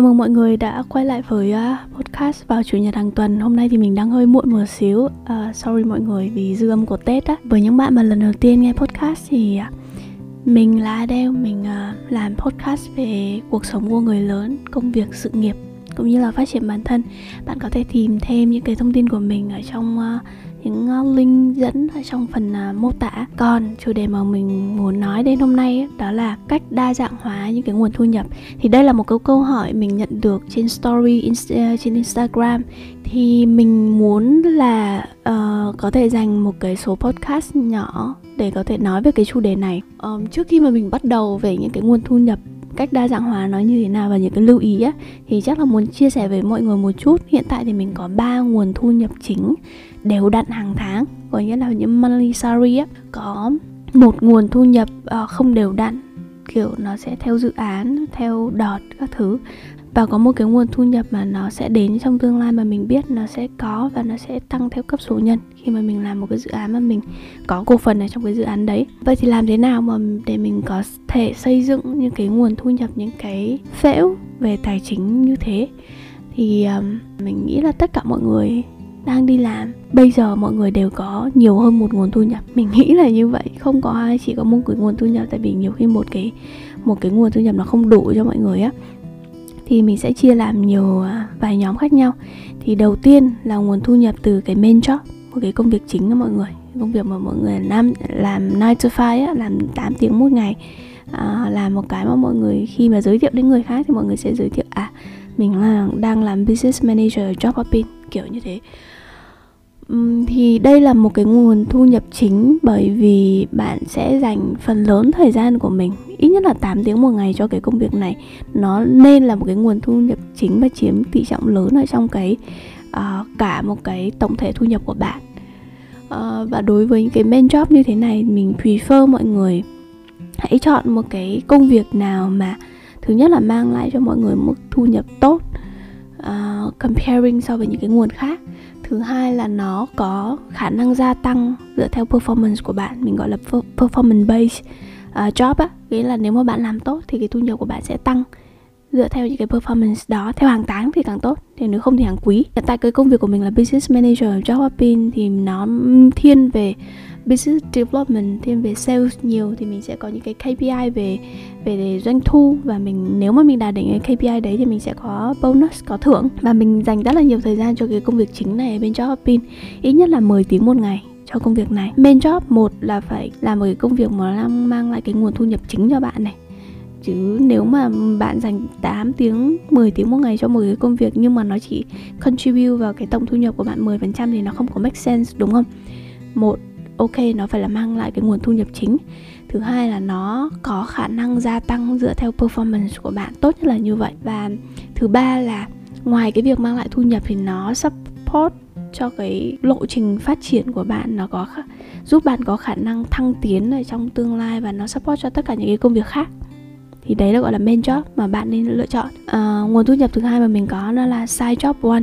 Chào mừng mọi người đã quay lại với uh, podcast vào chủ nhật hàng tuần. Hôm nay thì mình đang hơi muộn một xíu. Uh, Sorry mọi người vì dư âm của Tết á. Với những bạn mà lần đầu tiên nghe podcast thì uh, Mình là Adele, mình uh, làm podcast về cuộc sống của người lớn, công việc, sự nghiệp Cũng như là phát triển bản thân. Bạn có thể tìm thêm những cái thông tin của mình ở trong uh, những ờ, link dẫn ở trong phần ờ, mô tả. Còn chủ đề mà mình muốn nói đến hôm nay đó là cách đa dạng hóa những cái nguồn thu nhập. Thì đây là một câu câu hỏi mình nhận được trên story insta, ờ, trên instagram. Thì mình muốn là uh, có thể dành một cái số podcast nhỏ để có thể nói về cái chủ đề này. Um, trước khi mà mình bắt đầu về những cái nguồn thu nhập cách đa dạng hóa nó như thế nào và những cái lưu ý á thì chắc là muốn chia sẻ với mọi người một chút. Hiện tại thì mình có ba nguồn thu nhập chính đều đặn hàng tháng có nghĩa là những monthly salary á có một nguồn thu nhập uh, không đều đặn kiểu nó sẽ theo dự án theo đợt các thứ và có một cái nguồn thu nhập mà nó sẽ đến trong tương lai mà mình biết nó sẽ có và nó sẽ tăng theo cấp số nhân khi mà mình làm một cái dự án mà mình có cổ phần ở trong cái dự án đấy. Vậy thì làm thế nào mà để mình có thể xây dựng những cái nguồn thu nhập những cái phễu về tài chính như thế? Thì um, mình nghĩ là tất cả mọi người đang đi làm bây giờ mọi người đều có nhiều hơn một nguồn thu nhập. Mình nghĩ là như vậy không có ai chỉ có một cái nguồn thu nhập. Tại vì nhiều khi một cái một cái nguồn thu nhập nó không đủ cho mọi người á thì mình sẽ chia làm nhiều à, vài nhóm khác nhau. Thì đầu tiên là nguồn thu nhập từ cái main job một cái công việc chính của mọi người. Công việc mà mọi người làm làm 9 to 5 á, làm 8 tiếng một ngày. À, làm một cái mà mọi người khi mà giới thiệu đến người khác thì mọi người sẽ giới thiệu à mình là đang làm business manager job hopping kiểu như thế thì đây là một cái nguồn thu nhập chính bởi vì bạn sẽ dành phần lớn thời gian của mình ít nhất là 8 tiếng một ngày cho cái công việc này. Nó nên là một cái nguồn thu nhập chính và chiếm tỷ trọng lớn ở trong cái uh, cả một cái tổng thể thu nhập của bạn. Uh, và đối với những cái main job như thế này mình prefer mọi người hãy chọn một cái công việc nào mà thứ nhất là mang lại cho mọi người một thu nhập tốt uh, comparing so với những cái nguồn khác thứ hai là nó có khả năng gia tăng dựa theo performance của bạn mình gọi là performance based à, uh, job á. Nghĩa là nếu mà bạn làm tốt thì cái thu nhập của bạn sẽ tăng dựa theo những cái performance đó theo hàng tháng thì càng tốt thì nếu không thì hàng quý. Hiện tại cái công việc của mình là business manager job hopping thì nó thiên về business development thiên về sales nhiều thì mình sẽ có những cái KPI về về doanh thu. Và mình, nếu mà mình đạt đến cái KPI đấy thì mình sẽ có bonus, có thưởng. Và mình dành rất là nhiều thời gian cho cái công việc chính này bên job hopping ít nhất là 10 tiếng một ngày cho công việc này. Main job một là phải làm một cái công việc mà mang lại cái nguồn thu nhập chính cho bạn này. Chứ nếu mà bạn dành 8 tiếng 10 tiếng một ngày cho một cái công việc nhưng mà nó chỉ contribute vào cái tổng thu nhập của bạn 10% thì nó không có make sense, đúng không? Một ok nó phải là mang lại cái nguồn thu nhập chính. Thứ hai là nó có khả năng gia tăng dựa theo performance của bạn tốt nhất là như vậy. Và thứ ba là ngoài cái việc mang lại thu nhập thì nó support cho cái lộ trình phát triển của bạn. Nó có giúp bạn có khả năng thăng tiến ở trong tương lai và nó support cho tất cả những cái công việc khác. Thì đấy là gọi là main job mà bạn nên lựa chọn. À, nguồn thu nhập thứ hai mà mình có đó là side job one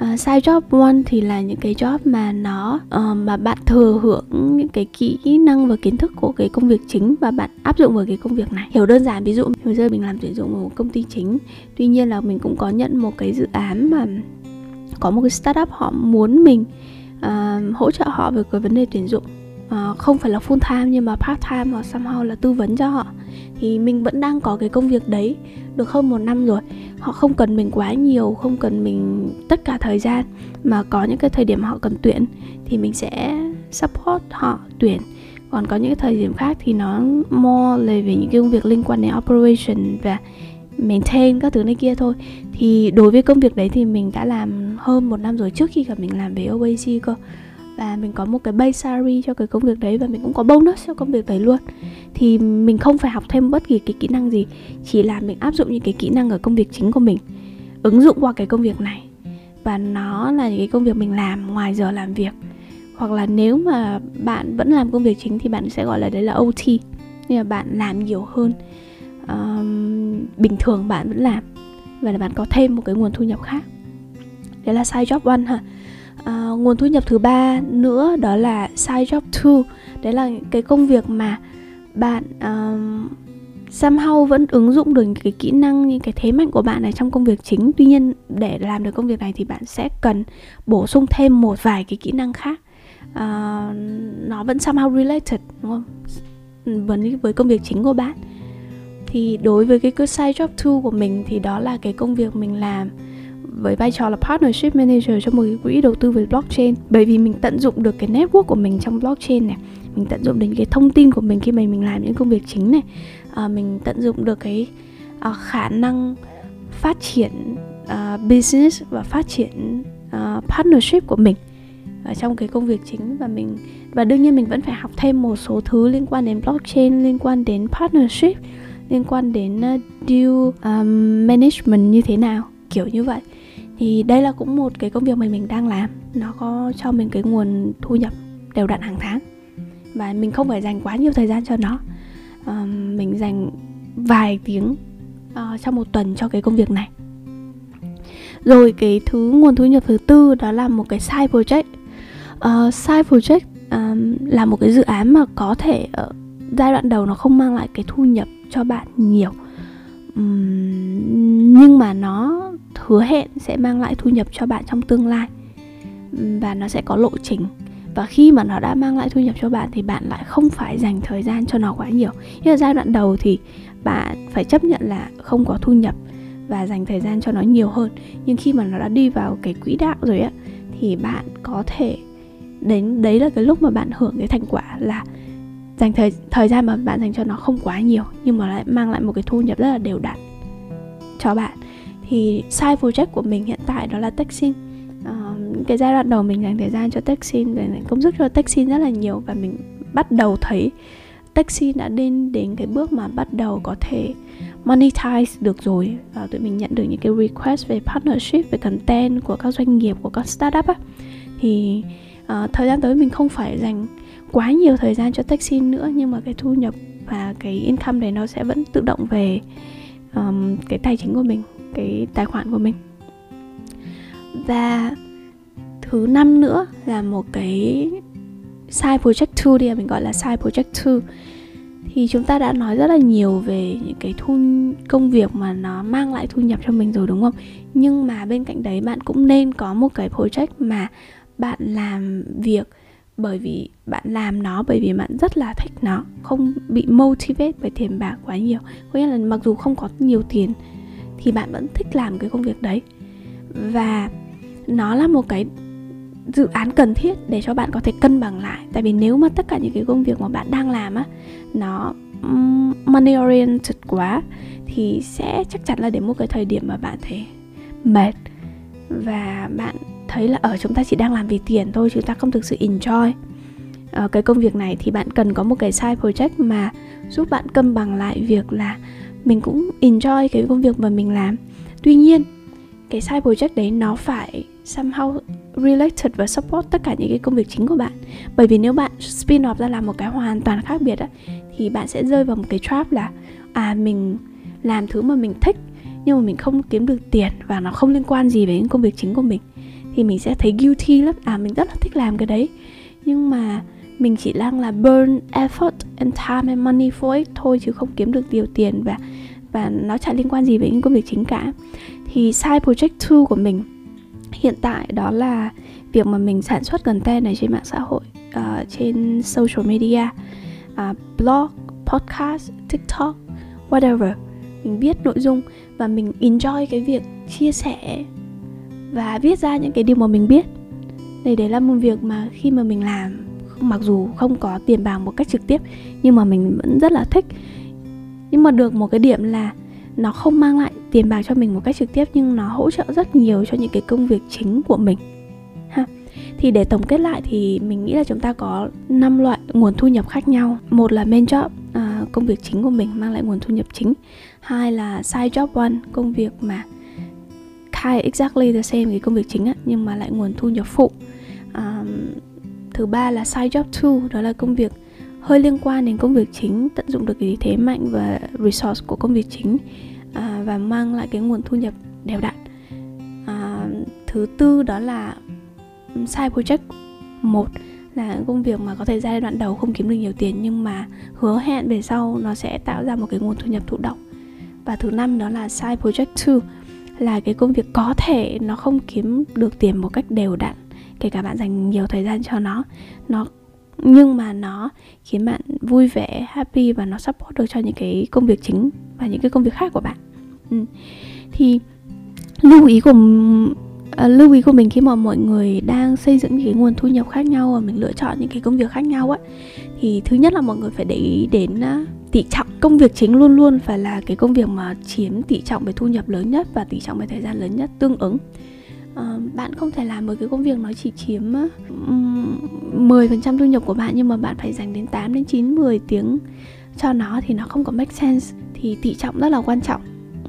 uh, side job one thì là những cái job mà nó uh, mà bạn thừa hưởng những cái kỹ năng và kiến thức của cái công việc chính và bạn áp dụng vào cái công việc này. Hiểu đơn giản ví dụ hồi giờ mình làm tuyển dụng ở một công ty chính tuy nhiên là mình cũng có nhận một cái dự án mà có một cái startup họ muốn mình uh, hỗ trợ họ về cái vấn đề tuyển dụng uh, không phải là full time nhưng mà part time hoặc somehow là tư vấn cho họ. Thì mình vẫn đang có cái công việc đấy được hơn một năm rồi. Họ không cần mình quá nhiều không cần mình tất cả thời gian. Mà có những cái thời điểm họ cần tuyển thì mình sẽ support họ tuyển. Còn có những cái thời điểm khác thì nó more là về những cái công việc liên quan đến operation và maintain các thứ này kia thôi. Thì đối với công việc đấy thì mình đã làm hơn một năm rồi trước khi cả mình làm về OAC cơ và mình có một cái base salary cho cái công việc đấy và mình cũng có bonus cho công việc đấy luôn. Thì mình không phải học thêm bất kỳ cái kỹ năng gì chỉ là mình áp dụng những cái kỹ năng ở công việc chính của mình ứng dụng qua cái công việc này. Và nó là những cái công việc mình làm ngoài giờ làm việc. Hoặc là nếu mà bạn vẫn làm công việc chính thì bạn sẽ gọi là đấy là OT nhưng mà bạn làm nhiều hơn um, bình thường bạn vẫn làm. Và là bạn có thêm một cái nguồn thu nhập khác. Đấy là side job one ha à, nguồn thu nhập thứ ba nữa đó là side job 2 đấy là cái công việc mà bạn um, somehow vẫn ứng dụng được những cái kỹ năng những cái thế mạnh của bạn này trong công việc chính. Tuy nhiên để làm được công việc này thì bạn sẽ cần bổ sung thêm một vài cái kỹ năng khác. Uh, nó vẫn somehow related đúng không? Với với công việc chính của bạn. Thì đối với cái side job 2 của mình thì đó là cái công việc mình làm với vai trò là partnership manager cho một cái quỹ đầu tư về blockchain. Bởi vì mình tận dụng được cái network của mình trong blockchain này mình tận dụng đến cái thông tin của mình khi mà mình làm những công việc chính này à, mình tận dụng được cái à, khả năng phát triển à, business và phát triển à, partnership của mình ở trong cái công việc chính. Và mình và đương nhiên mình vẫn phải học thêm một số thứ liên quan đến blockchain liên quan đến partnership liên quan đến uh, deal um, management như thế nào kiểu như vậy thì đây là cũng một cái công việc mà mình đang làm. Nó có cho mình cái nguồn thu nhập đều đặn hàng tháng. Và mình không phải dành quá nhiều thời gian cho nó. À, mình dành vài tiếng uh, trong một tuần cho cái công việc này. Rồi cái thứ nguồn thu nhập thứ tư đó là một cái side project. Uh, side project um, là một cái dự án mà có thể ở giai đoạn đầu nó không mang lại cái thu nhập cho bạn nhiều nhưng mà nó hứa hẹn sẽ mang lại thu nhập cho bạn trong tương lai. Và nó sẽ có lộ trình. Và khi mà nó đã mang lại thu nhập cho bạn thì bạn lại không phải dành thời gian cho nó quá nhiều. Nhưng ở giai đoạn đầu thì bạn phải chấp nhận là không có thu nhập và dành thời gian cho nó nhiều hơn. Nhưng khi mà nó đã đi vào cái quỹ đạo rồi á, thì bạn có thể đến, đấy là cái lúc mà bạn hưởng cái thành quả là dành thời thời gian mà bạn dành cho nó không quá nhiều nhưng mà lại mang lại một cái thu nhập rất là đều đặn. Cho bạn thì side project của mình hiện tại đó là texting uh, ờ, cái giai đoạn đầu mình dành thời gian cho texting dành công sức cho texting rất là nhiều và mình bắt đầu thấy texting đã đến đến cái bước mà bắt đầu có thể monetize được rồi. Và tụi mình nhận được những cái request về partnership về content của các doanh nghiệp của các startup á. Thì uh, thời gian tới mình không phải dành quá nhiều thời gian cho taxi nữa nhưng mà cái thu nhập và cái income đấy nó sẽ vẫn tự động về um, cái tài chính của mình cái tài khoản của mình. Và thứ năm nữa là một cái side project 2 đi mình gọi là side project 2 thì chúng ta đã nói rất là nhiều về những cái thu công việc mà nó mang lại thu nhập cho mình rồi đúng không? Nhưng mà bên cạnh đấy bạn cũng nên có một cái project mà bạn làm việc bởi vì bạn làm nó, bởi vì bạn rất là thích nó, không bị motivate bởi tiền bạc quá nhiều. Có nghĩa là mặc dù không có nhiều tiền thì bạn vẫn thích làm cái công việc đấy. Và nó là một cái dự án cần thiết để cho bạn có thể cân bằng lại. Tại vì nếu mà tất cả những cái công việc mà bạn đang làm á, nó money oriented quá thì sẽ chắc chắn là đến một cái thời điểm mà bạn thấy mệt và bạn thấy là ở chúng ta chỉ đang làm vì tiền thôi, chúng ta không thực sự enjoy. Ở cái công việc này thì bạn cần có một cái side project mà giúp bạn cân bằng lại việc là mình cũng enjoy cái công việc mà mình làm. Tuy nhiên, cái side project đấy nó phải somehow related và support tất cả những cái công việc chính của bạn. Bởi vì nếu bạn spin off ra làm một cái hoàn toàn khác biệt á, thì bạn sẽ rơi vào một cái trap là à mình làm thứ mà mình thích, nhưng mà mình không kiếm được tiền và nó không liên quan gì với những công việc chính của mình thì mình sẽ thấy guilty lắm. À mình rất là thích làm cái đấy. Nhưng mà mình chỉ đang là burn effort and time and money for it thôi chứ không kiếm được nhiều tiền và và nó chả liên quan gì với những công việc chính cả. Thì side project 2 của mình hiện tại đó là việc mà mình sản xuất content này trên mạng xã hội uh, trên social media uh, blog podcast tiktok whatever. Mình viết nội dung và mình enjoy cái việc chia sẻ và viết ra những cái điều mà mình biết. Để đấy là một việc mà khi mà mình làm mặc dù không có tiền bạc một cách trực tiếp nhưng mà mình vẫn rất là thích. Nhưng mà được một cái điểm là nó không mang lại tiền bạc cho mình một cách trực tiếp nhưng nó hỗ trợ rất nhiều cho những cái công việc chính của mình ha. Thì để tổng kết lại thì mình nghĩ là chúng ta có 5 loại nguồn thu nhập khác nhau. Một là main job à, công việc chính của mình mang lại nguồn thu nhập chính. Hai là side job one công việc mà khai exactly the same cái công việc chính á, nhưng mà lại nguồn thu nhập phụ. Um, thứ ba là side job two đó là công việc hơi liên quan đến công việc chính tận dụng được cái thế mạnh và resource của công việc chính à, và mang lại cái nguồn thu nhập đều đặn. À, thứ tư đó là side project một là công việc mà có thể giai đoạn đầu không kiếm được nhiều tiền nhưng mà hứa hẹn về sau nó sẽ tạo ra một cái nguồn thu nhập thụ động. Và thứ năm đó là side project 2 là cái công việc có thể nó không kiếm được tiền một cách đều đặn kể cả bạn dành nhiều thời gian cho nó nó nhưng mà nó khiến bạn vui vẻ happy và nó support được cho những cái công việc chính và những cái công việc khác của bạn ừ. thì lưu ý của À, lưu ý của mình khi mà mọi người đang xây dựng những cái nguồn thu nhập khác nhau và mình lựa chọn những cái công việc khác nhau á thì thứ nhất là mọi người phải để ý đến uh, tỷ trọng công việc chính luôn luôn phải là cái công việc mà chiếm tỷ trọng về thu nhập lớn nhất và tỷ trọng về thời gian lớn nhất tương ứng. À, bạn không thể làm một cái công việc nó chỉ chiếm um, 10% thu nhập của bạn nhưng mà bạn phải dành đến 8 đến 9 10 tiếng cho nó thì nó không có make sense thì tỷ trọng rất là quan trọng.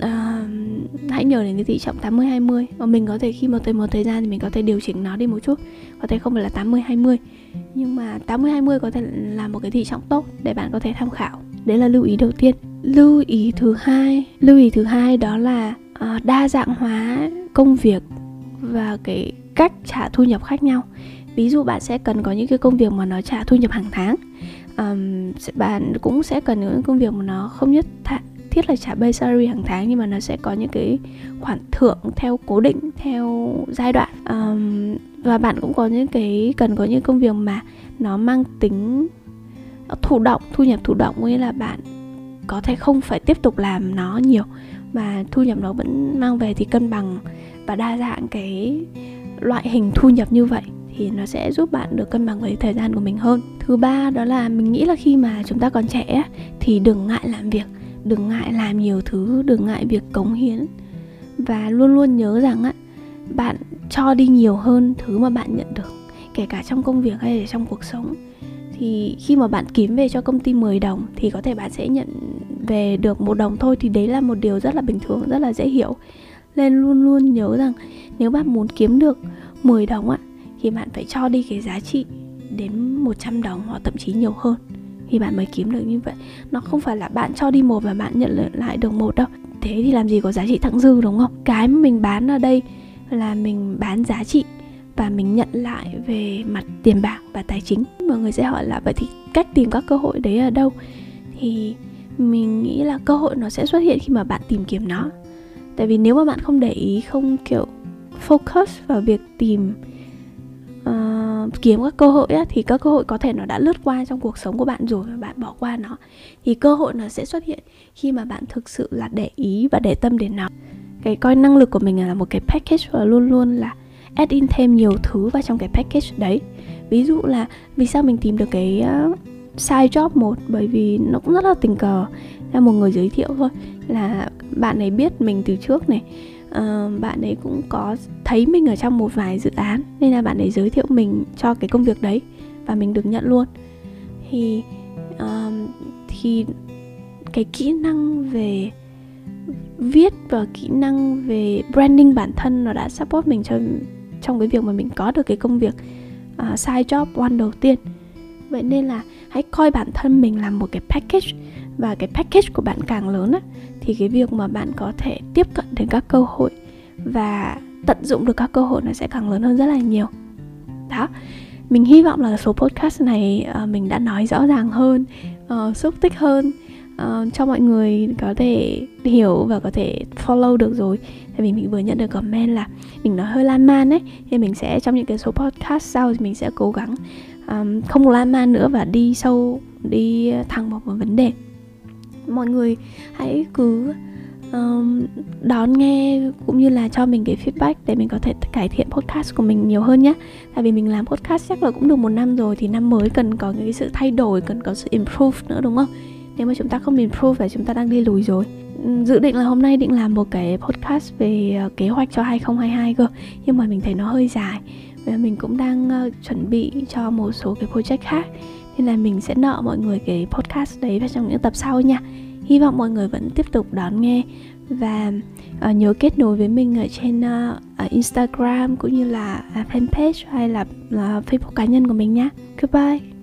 À, hãy nhớ đến cái tỷ trọng 80 20 và mình có thể khi mà tới một thời gian thì mình có thể điều chỉnh nó đi một chút có thể không phải là 80 20 nhưng mà 80 20 có thể là một cái tỷ trọng tốt để bạn có thể tham khảo đấy là lưu ý đầu tiên. Lưu ý thứ hai lưu ý thứ hai đó là uh, đa dạng hóa công việc và cái cách trả thu nhập khác nhau. Ví dụ bạn sẽ cần có những cái công việc mà nó trả thu nhập hàng tháng um, bạn cũng sẽ cần những công việc mà nó không nhất th- thiết là trả base salary hàng tháng nhưng mà nó sẽ có những cái khoản thưởng theo cố định theo giai đoạn. Um, và bạn cũng có những cái cần có những công việc mà nó mang tính thụ động, thu nhập thụ động nghĩa là bạn có thể không phải tiếp tục làm nó nhiều. Mà thu nhập nó vẫn mang về thì cân bằng và đa dạng cái loại hình thu nhập như vậy thì nó sẽ giúp bạn được cân bằng với thời gian của mình hơn. Thứ ba đó là mình nghĩ là khi mà chúng ta còn trẻ thì đừng ngại làm việc. Đừng ngại làm nhiều thứ, đừng ngại việc cống hiến. Và luôn luôn nhớ rằng á, bạn cho đi nhiều hơn thứ mà bạn nhận được, kể cả trong công việc hay là trong cuộc sống thì khi mà bạn kiếm về cho công ty 10 đồng thì có thể bạn sẽ nhận về được một đồng thôi. Thì đấy là một điều rất là bình thường, rất là dễ hiểu. Nên luôn luôn nhớ rằng nếu bạn muốn kiếm được 10 đồng ạ thì bạn phải cho đi cái giá trị đến 100 đồng hoặc thậm chí nhiều hơn thì bạn mới kiếm được như vậy. Nó không phải là bạn cho đi một và bạn nhận lại được một đâu. Thế thì làm gì có giá trị thặng dư, đúng không? Cái mà mình bán ở đây là mình bán giá trị và mình nhận lại về mặt tiền bạc và tài chính. Mọi người sẽ hỏi là vậy thì cách tìm các cơ hội đấy ở đâu? Thì mình nghĩ là cơ hội nó sẽ xuất hiện khi mà bạn tìm kiếm nó. Tại vì nếu mà bạn không để ý không kiểu focus vào việc tìm uh, kiếm các cơ hội á, thì các cơ hội có thể nó đã lướt qua trong cuộc sống của bạn rồi và bạn bỏ qua nó. Thì cơ hội nó sẽ xuất hiện khi mà bạn thực sự là để ý và để tâm đến nó. Cái coi năng lực của mình là một cái package và luôn luôn là add in thêm nhiều thứ vào trong cái package đấy. Ví dụ là vì sao mình tìm được cái uh, side job một? Bởi vì nó cũng rất là tình cờ. Là một người giới thiệu thôi. Là bạn ấy biết mình từ trước này. Uh, bạn ấy cũng có thấy mình ở trong một vài dự án nên là bạn ấy giới thiệu mình cho cái công việc đấy và mình được nhận luôn. Thì uh, thì cái kỹ năng về viết và kỹ năng về branding bản thân nó đã support mình cho trong cái việc mà mình có được cái công việc uh, side job one đầu tiên. Vậy nên là hãy coi bản thân mình là một cái package và cái package của bạn càng lớn á thì cái việc mà bạn có thể tiếp cận đến các cơ hội và tận dụng được các cơ hội nó sẽ càng lớn hơn rất là nhiều. Đó mình hy vọng là số podcast này uh, mình đã nói rõ ràng hơn uh, xúc tích hơn uh, cho mọi người có thể hiểu và có thể follow được rồi. Tại vì mình vừa nhận được comment là mình nói hơi lan man ấy thì mình sẽ trong những cái số podcast sau thì mình sẽ cố gắng um, không lan man nữa và đi sâu đi thẳng vào một vấn đề. Mọi người hãy cứ um, đón nghe cũng như là cho mình cái feedback để mình có thể cải thiện podcast của mình nhiều hơn nhé tại vì mình làm podcast chắc là cũng được một năm rồi thì năm mới cần có cái sự thay đổi cần có sự improve nữa đúng không? Nếu mà chúng ta không improve là chúng ta đang đi lùi rồi. Ừ, dự định là hôm nay định làm một cái podcast về ờ, kế hoạch cho 2022 cơ. Nhưng mà mình thấy nó hơi dài. Và mình cũng đang ờ, chuẩn bị cho một số cái project khác. Nên là mình sẽ nợ mọi người cái podcast đấy vào trong những tập sau nha. Hy vọng mọi người vẫn tiếp tục đón nghe. Và uh, nhớ kết nối với mình ở trên uh, Instagram cũng như là à, fanpage hay là uh, Facebook cá nhân của mình nhé. Goodbye.